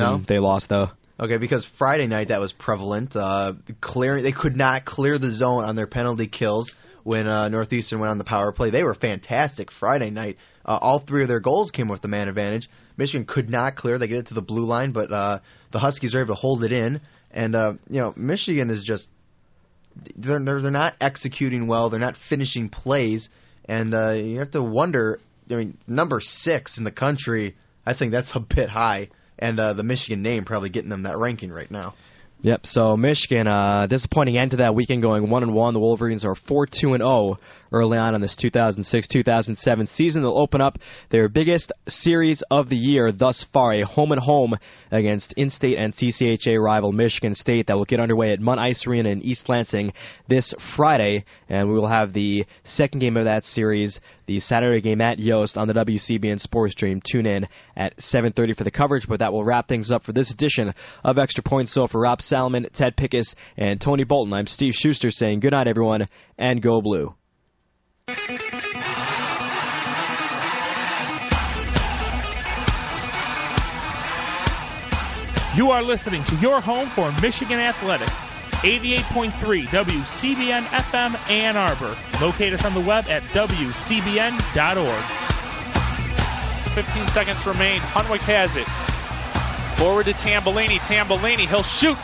Hokies, No? they lost though. Okay, because Friday night that was prevalent. Uh, clearing, they could not clear the zone on their penalty kills when uh, Northeastern went on the power play. They were fantastic Friday night. Uh, all three of their goals came with the man advantage. Michigan could not clear. They get it to the blue line, but uh, the Huskies are able to hold it in. And uh, you know, Michigan is just they're they're, they're not executing well. They're not finishing plays, and uh, you have to wonder. I mean, number six in the country. I think that's a bit high, and uh, the Michigan name probably getting them that ranking right now. Yep. So Michigan, uh, disappointing end to that weekend, going one and one. The Wolverines are four two and zero early on in this 2006-2007 season. They'll open up their biggest series of the year thus far, a home and home against in-state and CCHA rival Michigan State. That will get underway at Munn Ice Arena in East Lansing this Friday, and we will have the second game of that series, the Saturday game at Yost on the WCBN Sports Stream. Tune in at 7:30 for the coverage, but that will wrap things up for this edition of Extra Points. So for Rob Salmon, Ted Pickus, and Tony Bolton, I'm Steve Schuster saying good night, everyone, and go blue. You are listening to your home for Michigan Athletics. 88.3 WCBN FM Ann Arbor. Locate us on the web at WCBN.org. 15 seconds remain. Hunwick has it. Forward to Tambellini. Tambellini, he'll shoot.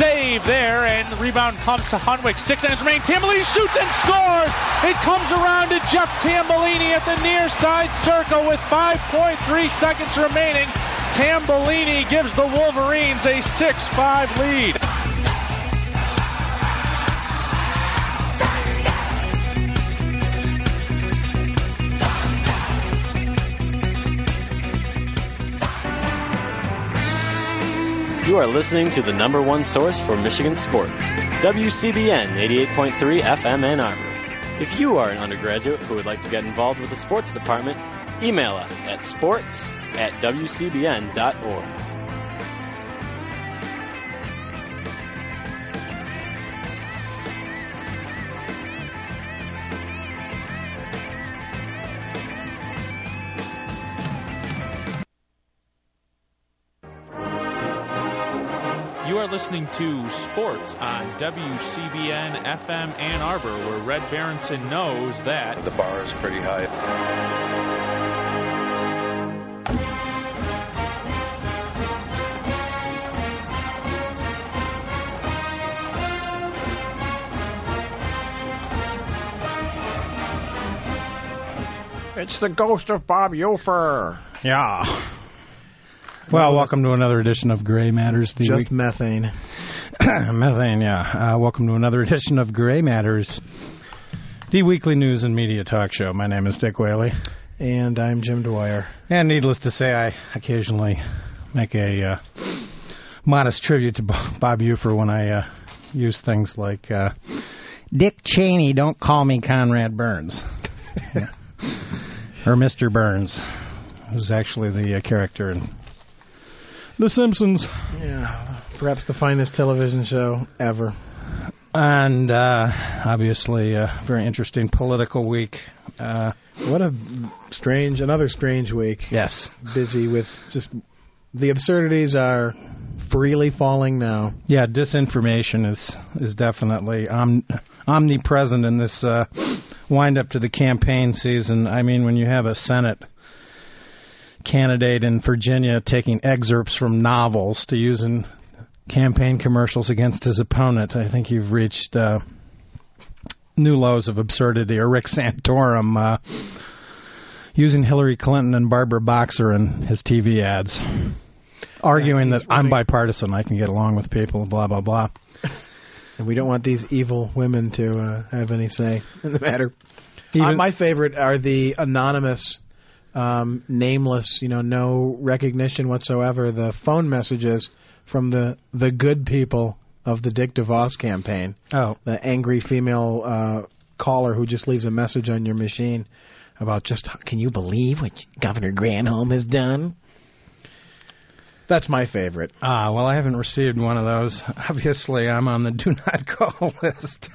Save there, and the rebound comes to Hunwick. Six seconds remain. Tambellini shoots and scores. It comes around to Jeff Tambellini at the near side circle with 5.3 seconds remaining. Tambellini gives the Wolverines a 6-5 lead. You are listening to the number one source for Michigan sports, WCBN 88.3 FM Ann Arbor. If you are an undergraduate who would like to get involved with the sports department, email us at sports at WCBN.org. listening to Sports on WCBN FM Ann Arbor, where Red Berenson knows that the bar is pretty high. It's the ghost of Bob Ufer. Yeah. Well, welcome to another edition of Gray Matters. The Just week- methane. methane, yeah. Uh, welcome to another edition of Gray Matters, the weekly news and media talk show. My name is Dick Whaley. And I'm Jim Dwyer. And needless to say, I occasionally make a uh, modest tribute to Bob Ufer when I uh, use things like uh, Dick Cheney, don't call me Conrad Burns. Yeah. Or Mr. Burns, who's actually the uh, character in The Simpsons. Yeah, perhaps the finest television show ever. And uh, obviously, a very interesting political week. Uh, What a strange, another strange week. yes. Busy with just the absurdities are freely falling now. Yeah, disinformation is is definitely om- omnipresent in this uh, wind up to the campaign season. I mean, when you have a Senate candidate in Virginia taking excerpts from novels to use in campaign commercials against his opponent, I think you've reached uh, new lows of absurdity. Or Rick Santorum uh, using Hillary Clinton and Barbara Boxer in his TV ads, arguing he's that I'm bipartisan, I can get along with people, blah blah blah. And we don't want these evil women to uh, have any say in the matter. Even- Uh, my favorite are the anonymous, um, nameless, you know, no recognition whatsoever. The phone messages from the the good people of the Dick DeVos campaign. Oh, The angry female uh, caller who just leaves a message on your machine about just can you believe what Governor Granholm has done? That's my favorite. ah, well, I haven't received one of those. Obviously, I'm on the do not call list.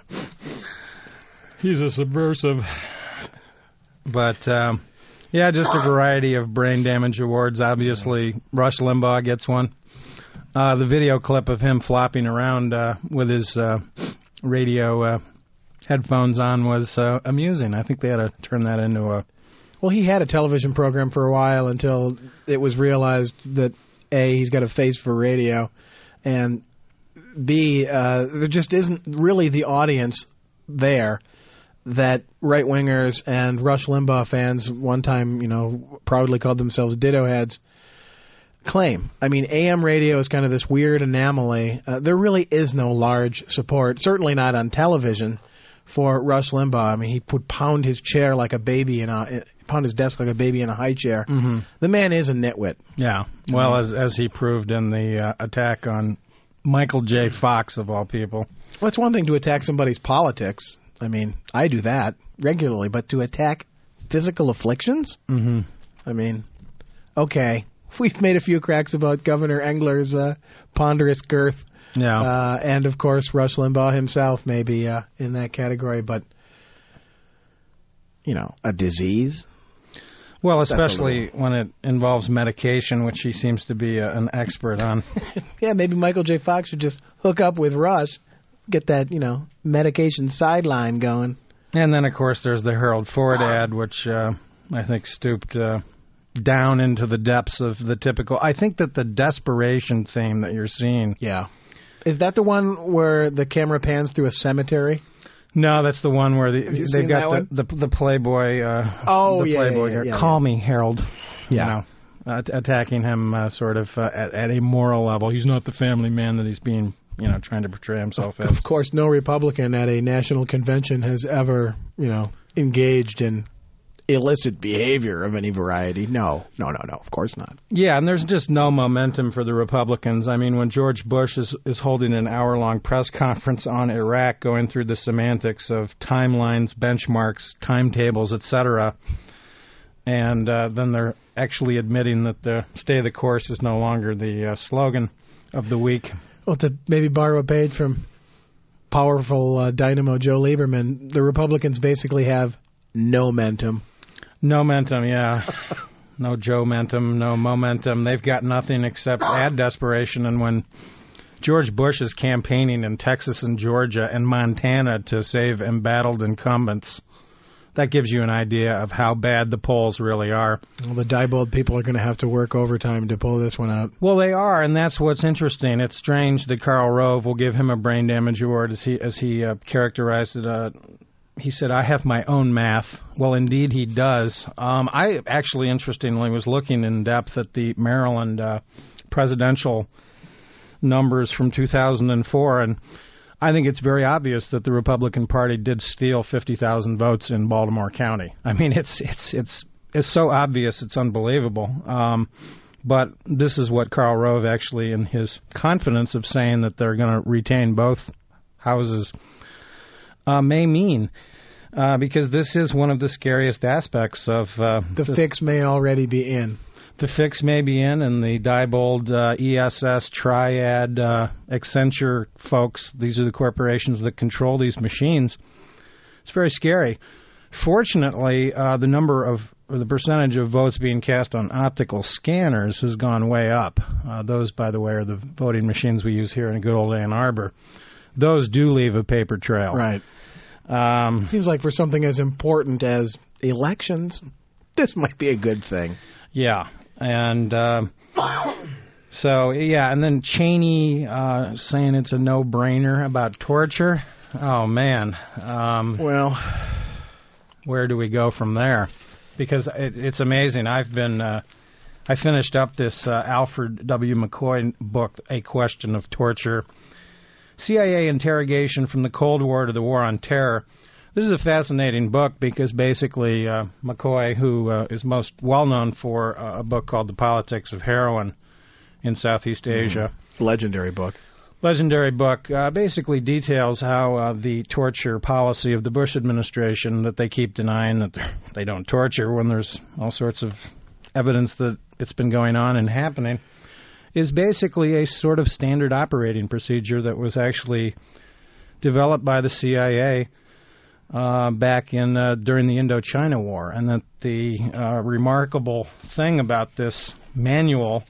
He's a subversive. But um, Yeah, just a variety of brain damage awards. Obviously, Rush Limbaugh gets one. Uh, the video clip of him flopping around uh, with his uh, radio uh, headphones on was uh, amusing. I think they had to turn that into a. Well, he had a television program for a while until it was realized that a he's got a face for radio, and b uh, there just isn't really the audience there that right wingers and Rush Limbaugh fans one time you know proudly called themselves ditto heads claim. I mean, AM radio is kind of this weird anomaly. Uh, there really is no large support, certainly not on television, for Rush Limbaugh. I mean, he would pound his chair like a baby in a pound his desk like a baby in a high chair. Mm-hmm. The man is a nitwit. Yeah, well, as as he proved in the uh, attack on Michael J. Fox of all people. Well, it's one thing to attack somebody's politics. I mean, I do that regularly, but to attack physical afflictions? Mm-hmm. I mean, okay, we've made a few cracks about Governor Engler's uh, ponderous girth. Yeah. Uh, and of course, Rush Limbaugh himself may be uh, in that category, but you know, a disease. Well, a especially when it involves medication, which he seems to be uh, an expert on. Yeah, maybe Michael J. Fox should just hook up with Rush, get that you know medication sideline going. And then, of course, there's the Harold Ford ad, which uh, I think stooped uh, down into the depths of the typical. I think that the desperation theme that you're seeing. Yeah. Is that the one where the camera pans through a cemetery? No, that's the one where the, they've got the, the the Playboy. Uh, Oh, the yeah, Playboy yeah, guy. yeah, Call me Harold. Yeah. You know, uh, attacking him uh, sort of uh, at, at a moral level. He's not the family man that he's being, you know, trying to portray himself as. Of course, no Republican at a national convention has ever, you know, engaged in illicit behavior of any variety. No, no, no, no. Of course not. Yeah, and there's just no momentum for the Republicans. I mean, when George Bush is is holding an hour long press conference on Iraq, going through the semantics of timelines, benchmarks, timetables, etc., and uh, then they're actually admitting that the stay the course is no longer the uh, slogan of the week. Well, to maybe borrow a page from powerful uh, dynamo Joe Lieberman, the Republicans basically have no momentum. No momentum, yeah. no Joe momentum, no momentum. They've got nothing except ad desperation. And when George Bush is campaigning in Texas and Georgia and Montana to save embattled incumbents, that gives you an idea of how bad the polls really are. Well, the Diebold people are going to have to work overtime to pull this one out. Well, they are, and that's what's interesting. It's strange that Karl Rove will give him a brain damage award, as he as he uh, characterized it. Uh, he said, "I have my own math." Well, indeed, he does. Um, I actually, interestingly, was looking in depth at the Maryland uh, presidential numbers from 2004, and I think it's very obvious that the Republican Party did steal 50,000 votes in Baltimore County. I mean, it's it's it's it's so obvious, it's unbelievable. Um, but this is what Karl Rove actually, in his confidence of saying that they're going to retain both houses, uh, may mean. Uh, because this is one of the scariest aspects of uh, The fix may already be in. The fix may be in, and the Diebold uh, ESS Triad uh, Accenture folks, these are the corporations that control these machines. It's very scary. Fortunately, uh, the number of or the percentage of votes being cast on optical scanners has gone way up. Uh, those, by the way, are the voting machines we use here in good old Ann Arbor. Those do leave a paper trail. Right. Um, Seems like for something as important as elections, this might be a good thing. Yeah, and um, so yeah, and then Cheney uh, saying it's a no-brainer about torture. Oh man, um, Well, where do we go from there? Because it, it's amazing. I've been uh, I finished up this uh, Alfred W. McCoy book, A Question of Torture. CIA interrogation from the Cold War to the War on Terror. This is a fascinating book because basically uh, McCoy, who uh, is most well known for uh, a book called The Politics of Heroin in Southeast Asia, legendary book. legendary book, uh, basically details how uh, the torture policy of the Bush administration that they keep denying that they don't torture when there's all sorts of evidence that it's been going on and happening is basically a sort of standard operating procedure that was actually developed by the CIA uh, back in uh, during the Indochina War, and that the uh, remarkable thing about this manual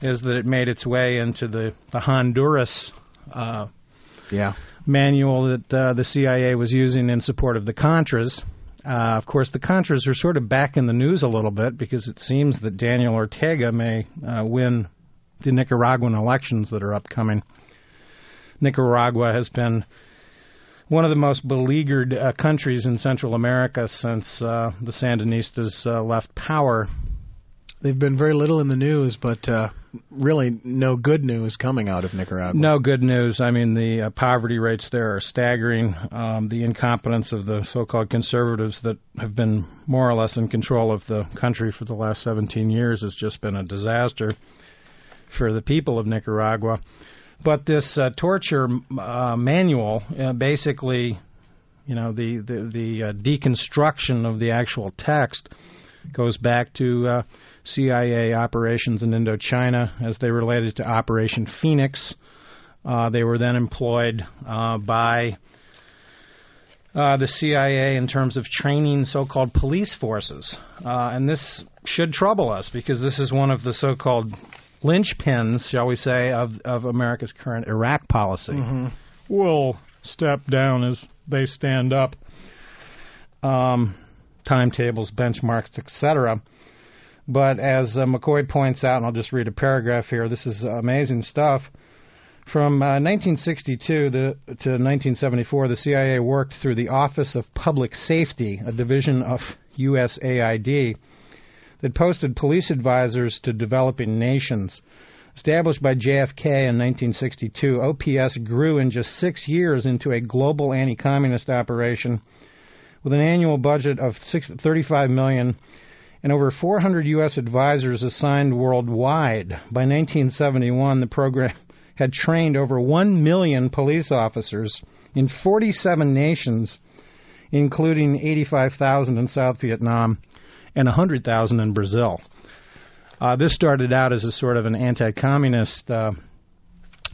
is that it made its way into the the Honduras uh, Yeah. manual that uh, the CIA was using in support of the Contras. Uh, of course, the Contras are sort of back in the news a little bit because it seems that Daniel Ortega may uh, win the Nicaraguan elections that are upcoming. Nicaragua has been one of the most beleaguered uh, countries in Central America since uh, the Sandinistas uh, left power. They've been very little in the news, but uh, really no good news coming out of Nicaragua. No good news. I mean, the uh, poverty rates there are staggering. Um, the incompetence of the so-called conservatives that have been more or less in control of the country for the last 17 years has just been a disaster for the people of Nicaragua. But this uh, torture uh, manual uh, basically, you know, the the, the uh, deconstruction of the actual text goes back to uh, CIA operations in Indochina as they related to Operation Phoenix. Uh, they were then employed by uh, the CIA in terms of training so-called police forces, uh, and this should trouble us because this is one of the so-called linchpins, shall we say, of of America's current Iraq policy. We'll step down as they stand up. Um, timetables, benchmarks, etc. But as uh, McCoy points out, and I'll just read a paragraph here. This is amazing stuff. From uh, 1962 the, to 1974, the CIA worked through the Office of Public Safety, a division of USAID, that posted police advisors to developing nations. Established by JFK in 1962, OPS grew in just six years into a global anti-communist operation with an annual budget of six, 35 million and over 400 U.S. advisors assigned worldwide. By 1971, the program had trained over 1 million police officers in 47 nations, including 85,000 in South Vietnam and 100,000 in Brazil. Uh, this started out as a sort of an anti-communist uh,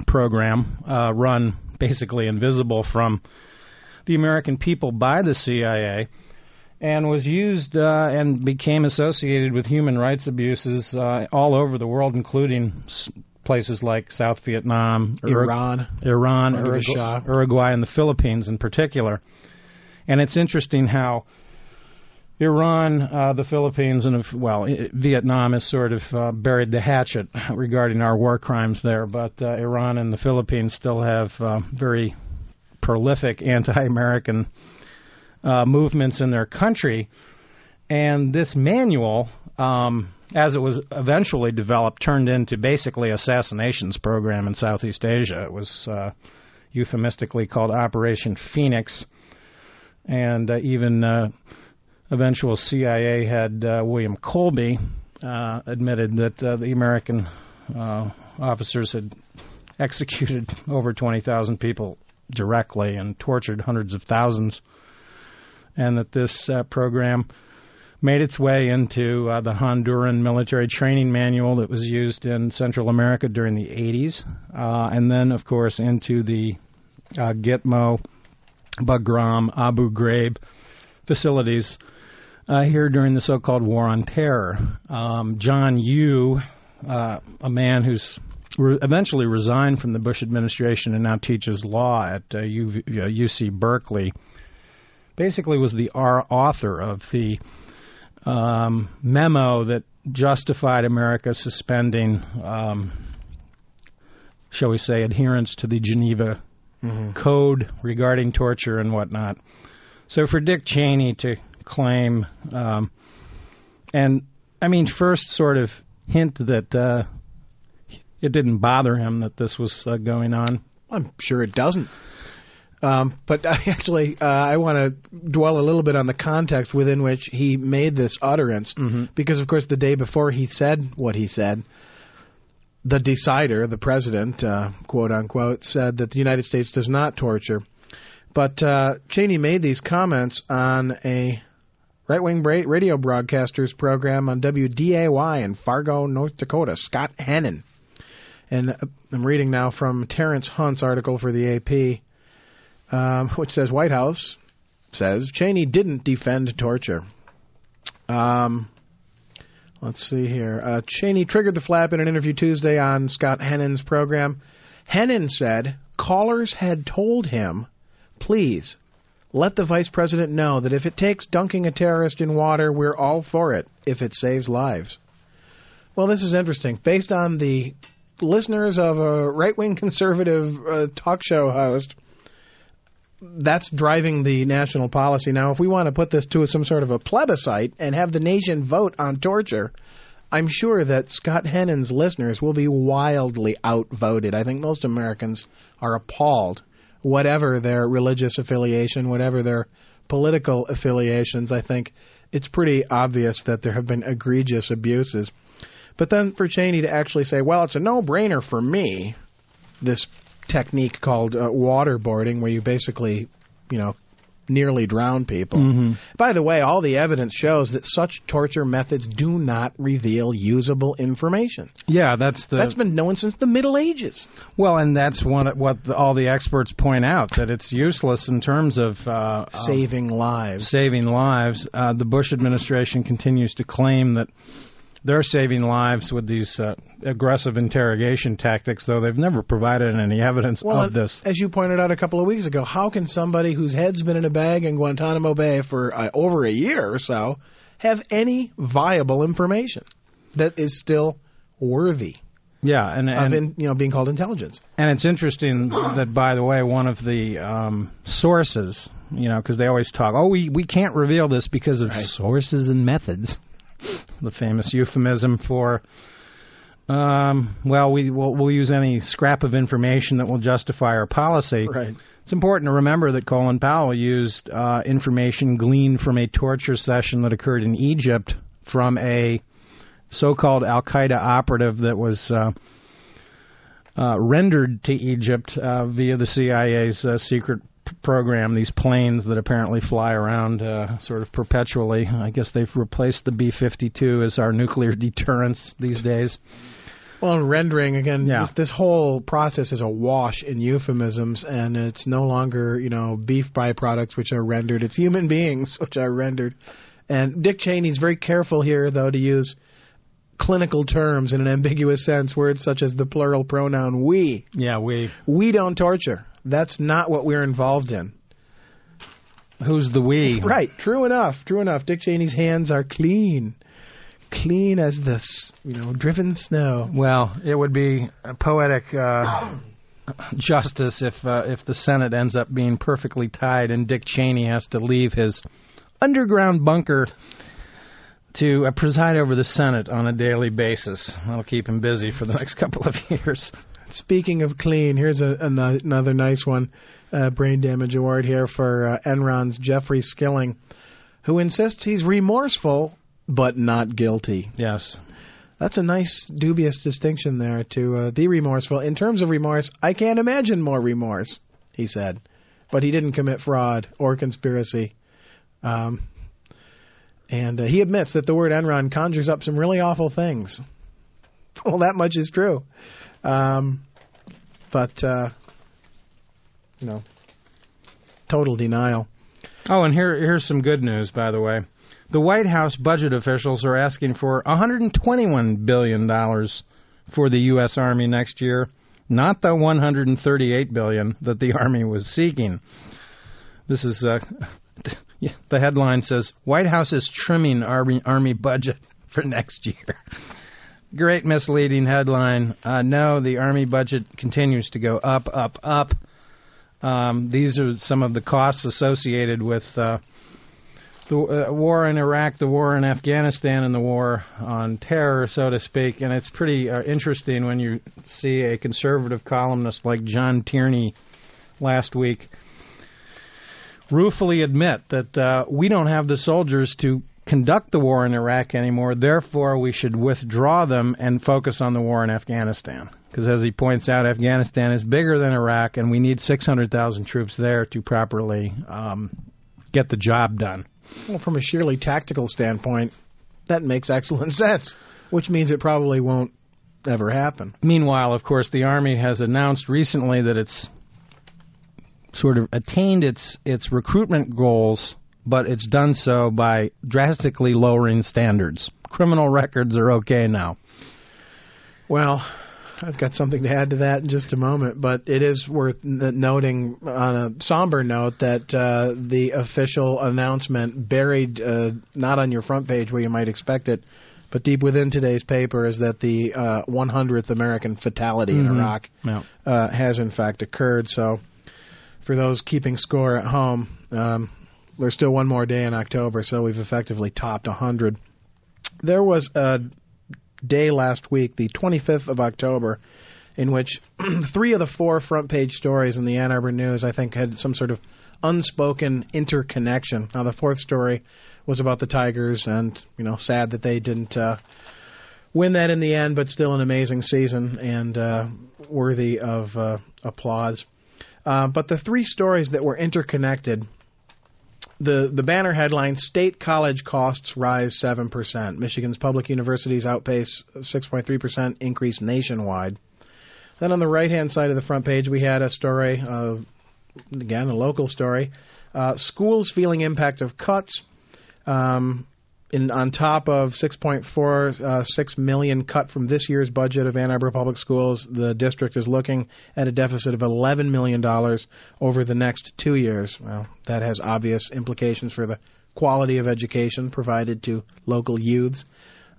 program uh, run basically invisible from the American people by the CIA and was used uh, and became associated with human rights abuses uh, all over the world, including s- places like South Vietnam, Iran. Iran, Under the Urugu- Shah. Uruguay, and the Philippines in particular. And it's interesting how Iran, uh, the Philippines, and well, Vietnam has sort of uh, buried the hatchet regarding our war crimes there, but uh, Iran and the Philippines still have uh, very prolific anti-American uh, movements in their country. And this manual, um, as it was eventually developed, turned into basically assassinations program in Southeast Asia. It was uh, euphemistically called Operation Phoenix, and even eventual CIA head uh, William Colby uh, admitted that uh, the American uh, officers had executed over 20,000 people directly and tortured hundreds of thousands, and that this uh, program made its way into uh, the Honduran military training manual that was used in Central America during the 80s, uh, and then, of course, into the Gitmo, Bagram, Abu Ghraib facilities uh, here during the so-called War on Terror. Um, John Yoo, uh, a man who's re- eventually resigned from the Bush administration and now teaches law at uh, UV, uh, UC Berkeley, basically was the author of the um, memo that justified America suspending, um, shall we say, adherence to the Geneva Code regarding torture and whatnot. So for Dick Cheney to claim, um, and I mean, first sort of hint that uh, it didn't bother him that this was uh, going on. I'm sure it doesn't. Um, but I actually, uh, I want to dwell a little bit on the context within which he made this utterance, because of course the day before he said what he said, the decider, the president, uh, quote unquote, said that the United States does not torture. But uh, Cheney made these comments on a right-wing radio broadcaster's program on WDAY in Fargo, North Dakota. Scott Hennen. And uh, I'm reading now from Terrence Hunt's article for the AP, um, which says White House says Cheney didn't defend torture. Um, let's see here. Uh, Cheney triggered the flap in an interview Tuesday on Scott Hennen's program. Hennen said callers had told him, please, let the vice president know that if it takes dunking a terrorist in water, we're all for it if it saves lives. Well, this is interesting. Based on the listeners of a right wing conservative uh, talk show host, that's driving the national policy. Now, if we want to put this to some sort of a plebiscite and have the nation vote on torture, I'm sure that Scott Hennen's listeners will be wildly outvoted. I think most Americans are appalled, whatever their religious affiliation, whatever their political affiliations. I think it's pretty obvious that there have been egregious abuses. But then for Cheney to actually say, well, it's a no brainer for me, this technique called uh, waterboarding, where you basically, you know, nearly drown people. Mm-hmm. By the way, all the evidence shows that such torture methods do not reveal usable information. Yeah, that's the That's been known since the Middle Ages. well, and that's one of what the, all the experts point out that it's useless in terms of uh, um, Saving lives. saving lives. Uh, the Bush administration continues to claim that they're saving lives with these uh, aggressive interrogation tactics, though they've never provided any evidence Well, of this. as you pointed out a couple of weeks ago, how can somebody whose head's been in a bag in Guantanamo Bay for uh, over a year or so have any viable information that is still worthy Yeah, and of and, in, you know being called intelligence? and it's interesting that, by the way, one of the um, sources, you know, because they always talk, oh, we we can't reveal this because of Right. sources and methods. The famous euphemism for, um, well, we will we'll use any scrap of information that will justify our policy. Right. It's important to remember that Colin Powell used uh, information gleaned from a torture session that occurred in Egypt from a so-called Al Qaeda operative that was uh, uh, rendered to Egypt uh, via the CIA's uh, secret p- program. These planes that apparently fly around uh, sort of perpetually. I guess they've replaced the B-52 as our nuclear deterrence these days. Well, and rendering again, Yeah. this, this whole process is a wash in euphemisms, and it's no longer you know beef byproducts which are rendered; it's human beings which are rendered. And Dick Cheney's very careful here, though, to use clinical terms in an ambiguous sense, words such as the plural pronoun "we." Yeah, we. We don't torture. That's not what we're involved in. Who's the we? Right. True enough. True enough. Dick Cheney's hands are clean, clean as the s- you know driven snow. Well, it would be poetic uh, justice if uh, if the Senate ends up being perfectly tied and Dick Cheney has to leave his underground bunker to uh, preside over the Senate on a daily basis. That'll keep him busy for the next couple of years. Speaking of clean, here's a, a another nice one. Uh, brain damage award here for uh, Enron's Jeffrey Skilling, who insists he's remorseful but not guilty. Yes. That's a nice dubious distinction there to uh, be remorseful. In terms of remorse, I can't imagine more remorse, he said. But he didn't commit fraud or conspiracy. Um, and uh, he admits that the word Enron conjures up some really awful things. Well, that much is true. Um, but, uh, you know, total denial. Oh, and here here's some good news, by the way. The White House budget officials are asking for 121 billion dollars for the U.S. Army next year, not the 138 billion that the Army was seeking. This is uh, the headline says White House is trimming Army Army budget for next year. Great misleading headline. Uh, no, the Army budget continues to go up, up, up. Um, these are some of the costs associated with uh, the uh, war in Iraq, the war in Afghanistan, and the war on terror, so to speak. And it's pretty uh, interesting when you see a conservative columnist like John Tierney last week ruefully admit that uh, we don't have the soldiers to conduct the war in Iraq anymore. Therefore, we should withdraw them and focus on the war in Afghanistan. Because as he points out, Afghanistan is bigger than Iraq, and we need 600,000 troops there to properly um, get the job done. Well, from a sheerly tactical standpoint, that makes excellent sense, which means it probably won't ever happen. Meanwhile, of course, the Army has announced recently that it's sort of attained its its recruitment goals, but it's done so by drastically lowering standards. Criminal records are okay now. Well, I've got something to add to that in just a moment, but it is worth n- noting on a somber note that uh, the official announcement, buried uh, not on your front page where you might expect it, but deep within today's paper, is that the uh, 100th American fatality in Mhm. Iraq Yeah. uh, has in fact occurred. So, for those keeping score at home, um, there's still one more day in October, so we've effectively topped 100. There was a day last week, the 25th of October, in which three of the four front page stories in the Ann Arbor News, I think, had some sort of unspoken interconnection. Now, the fourth story was about the Tigers, and you know, sad that they didn't uh, win that in the end, but still an amazing season and uh, worthy of uh, applause. Uh, but the three stories that were interconnected the the banner headline: State college costs rise seven percent. Michigan's public universities outpace six point three percent increase nationwide. Then on the right hand side of the front page, we had a story, uh, again a local story. Uh, schools feeling impact of cuts. Um, in on top of 6.46 million cut from this year's budget of Ann Arbor Public Schools, the district is looking at a deficit of 11 million dollars over the next two years. Well, that has obvious implications for the quality of education provided to local youths.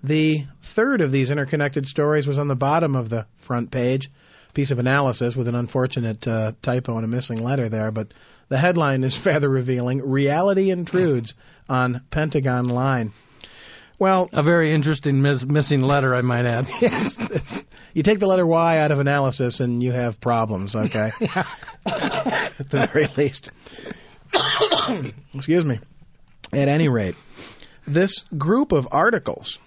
The third of these interconnected stories was on the bottom of the front page, piece of analysis with an unfortunate uh, typo and a missing letter there, but the headline is rather revealing. Reality intrudes on Pentagon line. Well, A very interesting mis- missing letter, I might add. yes, you take the letter Y out of analysis and you have problems, okay? At the very least. Excuse me. At any rate, this group of articles,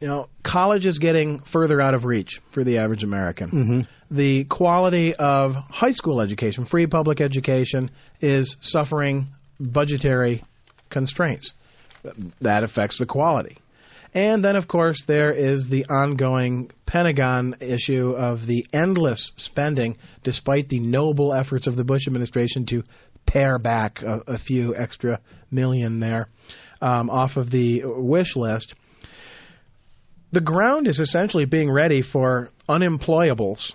you know, college is getting further out of reach for the average American. Mm-hmm. The quality of high school education, free public education, is suffering budgetary constraints. That affects the quality. And then, of course, there is the ongoing Pentagon issue of the endless spending, despite the noble efforts of the Bush administration to pare back a, a few extra million there um, off of the wish list. The ground is essentially being ready for unemployables,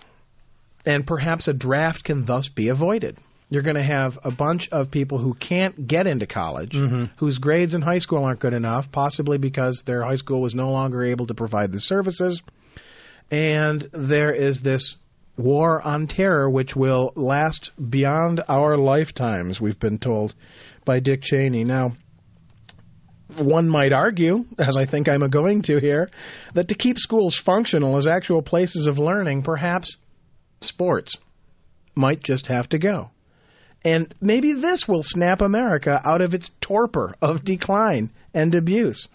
and perhaps a draft can thus be avoided. You're going to have a bunch of people who can't get into college, mm-hmm. whose grades in high school aren't good enough, possibly because their high school was no longer able to provide the services. And there is this war on terror which will last beyond our lifetimes, we've been told by Dick Cheney. Now, one might argue, as I think I'm going to here, that to keep schools functional as actual places of learning, perhaps sports might just have to go. And maybe this will snap America out of its torpor of decline and abuse.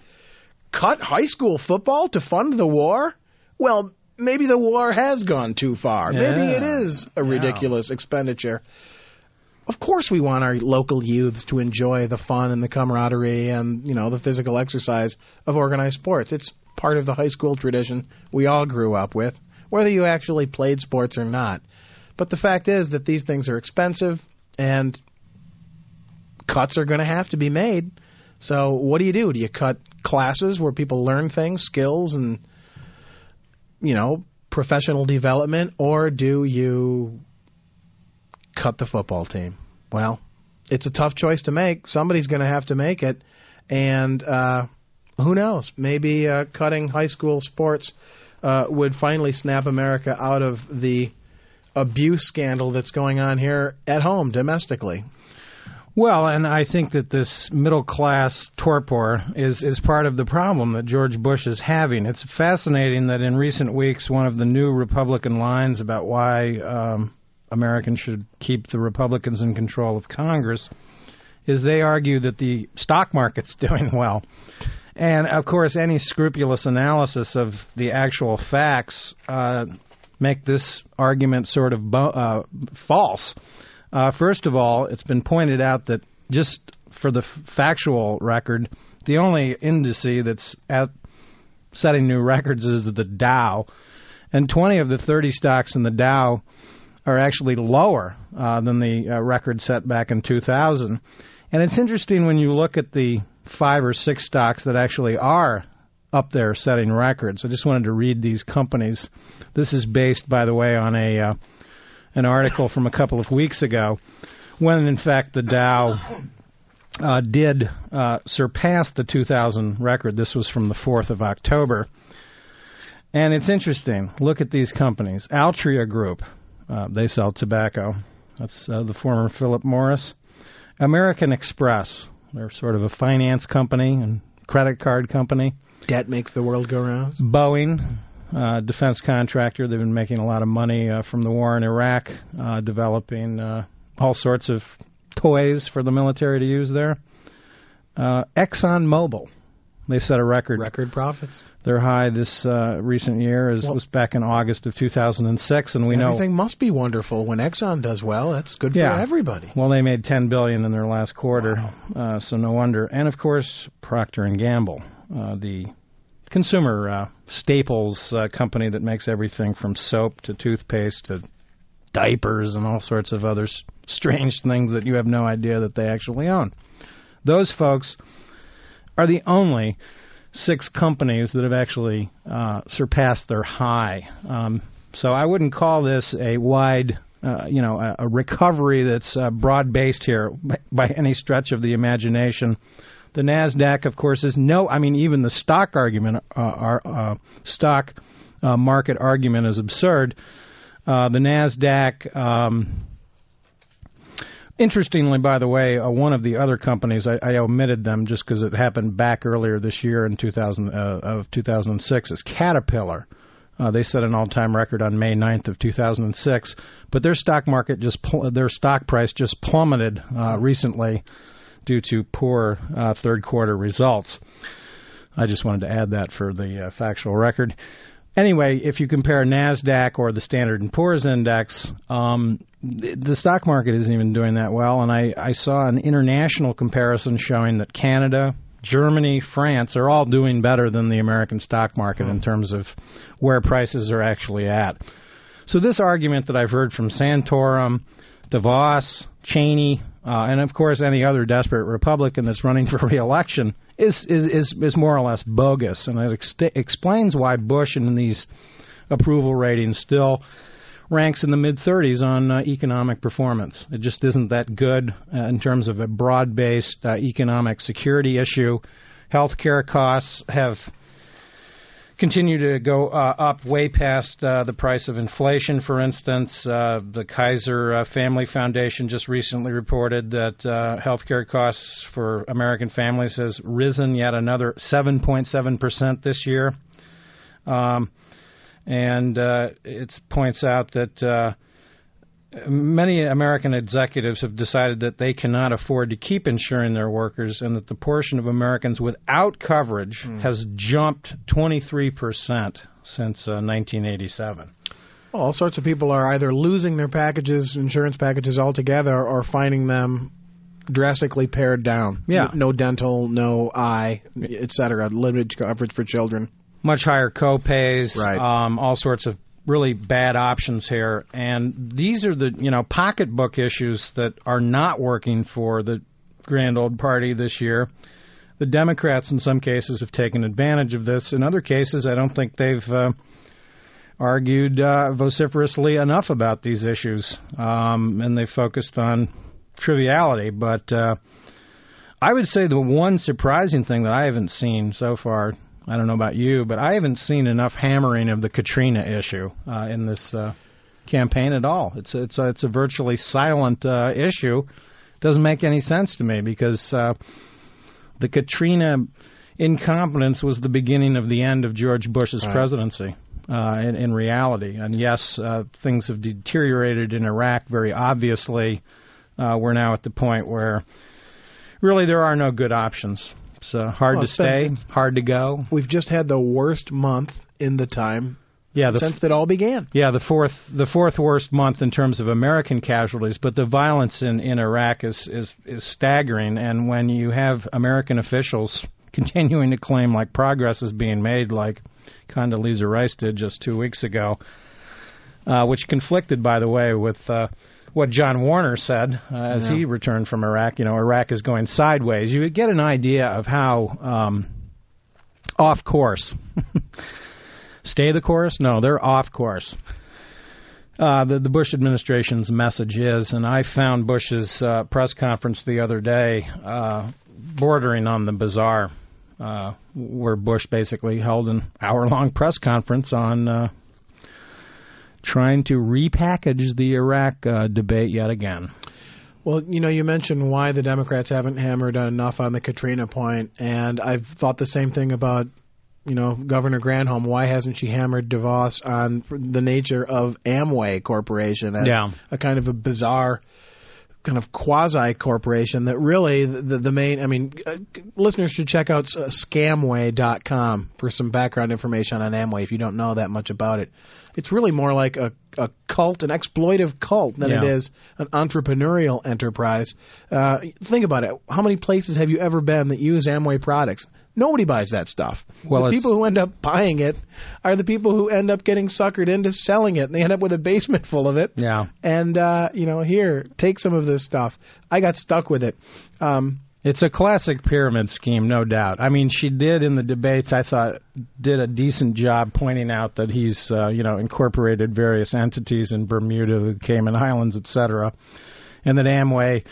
Cut high school football to fund the war? Well, maybe the war has gone too far. Maybe it is Yeah. a Yeah. ridiculous expenditure. Of course, we want our local youths to enjoy the fun and the camaraderie and you know the physical exercise of organized sports. It's part of the high school tradition we all grew up with, whether you actually played sports or not. But the fact is that these things are expensive and cuts are going to have to be made. So what do you do? Do you cut classes where people learn things, skills, and you know professional development, or do you cut the football team? Well, it's a tough choice to make. Somebody's going to have to make it, and uh, who knows? Maybe uh, cutting high school sports uh, would finally snap America out of the abuse scandal that's going on here at home domestically. Well, and I think that this middle class torpor is is part of the problem that George Bush is having. It's fascinating that in recent weeks, one of the new Republican lines about why um, Americans should keep the Republicans in control of Congress is they argue that the stock market's doing well. And of course, any scrupulous analysis of the actual facts uh, make this argument sort of uh, false. Uh, first of all, it's been pointed out that just for the f- factual record, the only indice that's at setting new records is the Dow, and 20 of the 30 stocks in the Dow are actually lower uh, than the uh, record set back in 2000. And it's interesting when you look at the five or six stocks that actually are up there setting records. I just wanted to read these companies. This is based, by the way, on a uh, an article from a couple of weeks ago, when in fact the Dow uh, did uh, surpass the 2000 record. This was from the 4th of October. And it's interesting. Look at these companies. Altria Group, uh, they sell tobacco. That's uh, the former Philip Morris. American Express, they're sort of a finance company and credit card company. Debt makes the world go round. Boeing, uh, defense contractor. They've been making a lot of money uh, from the war in Iraq, uh, developing uh, all sorts of toys for the military to use there. Uh, Exxon Mobil, they set a record. Record profits. Their high this uh, recent year is, Well- was back in August of 2006, and we know Everything must be wonderful when Exxon does well. That's good Yeah. for everybody. Well, they made 10 billion in their last quarter, uh, so no wonder. And of course, Procter and Gamble, uh, the consumer uh, staples uh, company that makes everything from soap to toothpaste to diapers and all sorts of other strange things that you have no idea that they actually own. Those folks are the only six companies that have actually uh, surpassed their high. Um, so I wouldn't call this a wide, uh, you know, a, a recovery that's uh, broad based here by, by any stretch of the imagination. The Nasdaq, of course, is no. I mean, even the stock argument, uh, our uh, stock uh, market argument is absurd. Uh, the Nasdaq. Um, Interestingly, by the way, uh, one of the other companies I, I omitted them just because it happened back earlier this year in 2000 uh, of 2006 is Caterpillar. Uh, they set an all-time record on May 9th of 2006, but their stock market just pl- their stock price just plummeted uh, recently due to poor uh, third quarter results. I just wanted to add that for the uh, factual record. Anyway, if you compare Nasdaq or the Standard and Poor's index, um, the, the stock market isn't even doing that well. And I, I saw an international comparison showing that Canada, Germany, France are all doing better than the American stock market in terms of where prices are actually at. So this argument that I've heard from Santorum, DeVos, Cheney, uh, and of course any other desperate Republican that's running for re-election is is is, is more or less bogus, and it ex- explains why Bush in these approval ratings still ranks in the mid 30s on uh, economic performance. It just isn't that good uh, in terms of a broad-based uh, economic security issue. Healthcare costs have continue to go uh, up way past uh, the price of inflation. For instance, uh, the Kaiser uh, Family Foundation just recently reported that uh, healthcare costs for American families has risen yet another 7.7 percent this year. Um, and uh, it points out that uh, many American executives have decided that they cannot afford to keep insuring their workers, and that the portion of Americans without coverage has jumped 23 percent since uh, 1987. Well, all sorts of people are either losing their packages, insurance packages altogether, or finding them drastically pared down. Yeah. No dental, no eye, et cetera. Limited coverage for children. much higher co-pays, Right. um, all sorts of really bad options here. And these are the you know pocketbook issues that are not working for the grand old party this year. The Democrats, in some cases, have taken advantage of this. In other cases, I don't think they've uh, argued uh, vociferously enough about these issues, um, and they focused on triviality. But uh, I would say the one surprising thing that I haven't seen so far, I don't know about you, but I haven't seen enough hammering of the Katrina issue uh, in this uh, campaign at all. It's it's a, it's a virtually silent uh, issue. Doesn't make any sense to me because uh, the Katrina incompetence was the beginning of the end of George Bush's Right. presidency. Uh, in, in reality, and yes, uh, things have deteriorated in Iraq very obviously. Uh, we're now at the point where really there are no good options. It's uh, hard Well, to stay, been- hard to go. We've just had the worst month in the time Yeah, the since it all began. yeah the fourth the fourth worst month in terms of American casualties, but the violence in, in Iraq is, is is staggering. And when you have American officials continuing to claim like progress is being made, like Condoleezza Rice did just two weeks ago. uh, which conflicted, by the way, with uh, what John Warner said uh, as Yeah. he returned from Iraq. You know, Iraq is going sideways. You get an idea of how um, off course. Stay the course? No, they're off course. Uh, the, the Bush administration's message is, and I found Bush's uh, press conference the other day uh, bordering on the bizarre, uh, where Bush basically held an hour-long press conference on uh, trying to repackage the Iraq uh, debate yet again. Well, you know, you mentioned why the Democrats haven't hammered enough on the Katrina point, and I've thought the same thing about, you know, Governor Granholm. Why hasn't she hammered DeVos on the nature of Amway Corporation as Yeah. a kind of a bizarre kind of quasi corporation that really the the main I mean uh, listeners should check out uh, scamway.com for some background information on Amway if you don't know that much about it. It's really more like a a cult, an exploitive cult than it Yeah. is an entrepreneurial enterprise. Uh, think about it. How many places have you ever been that use Amway products? Nobody buys that stuff. Well, the people who end up buying it are the people who end up getting suckered into selling it, and they end up with a basement full of it Yeah. and uh, you know, here, take some of this stuff. I got stuck with it. Um, It's a classic pyramid scheme, no doubt. I mean, she did in the debates. I thought did a decent job pointing out that he's, uh, you know, incorporated various entities in Bermuda, the Cayman Islands, etc., and that Amway,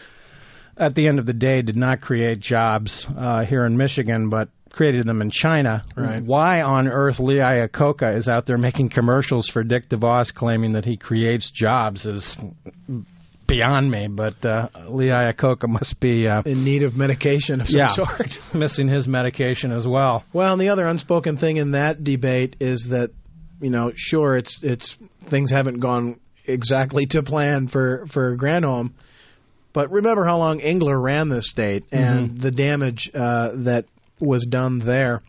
at the end of the day, did not create jobs uh, here in Michigan, but created them in China. Right. Why on earth Lee Iacocca is out there making commercials for Dick DeVos, claiming that he creates jobs, is beyond me. But uh, Lee Iacocca must be. Uh, in need of medication of some yeah, sort. missing his medication as well. Well, and the other unspoken thing in that debate is that, you know, sure, it's it's things haven't gone exactly to plan for for Granholm, but remember how long Engler ran this state and the damage uh, that was done there.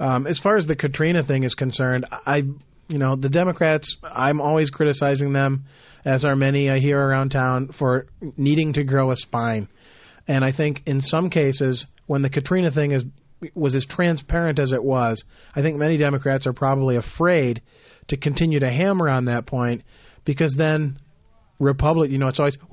Um, as far as the Katrina thing is concerned, I, you know, the Democrats, I'm always criticizing them, as are many uh, I hear around town, for needing to grow a spine. And I think in some cases, when the Katrina thing is was as transparent as it was, I think many Democrats are probably afraid to continue to hammer on that point because then Republic, you know, it's always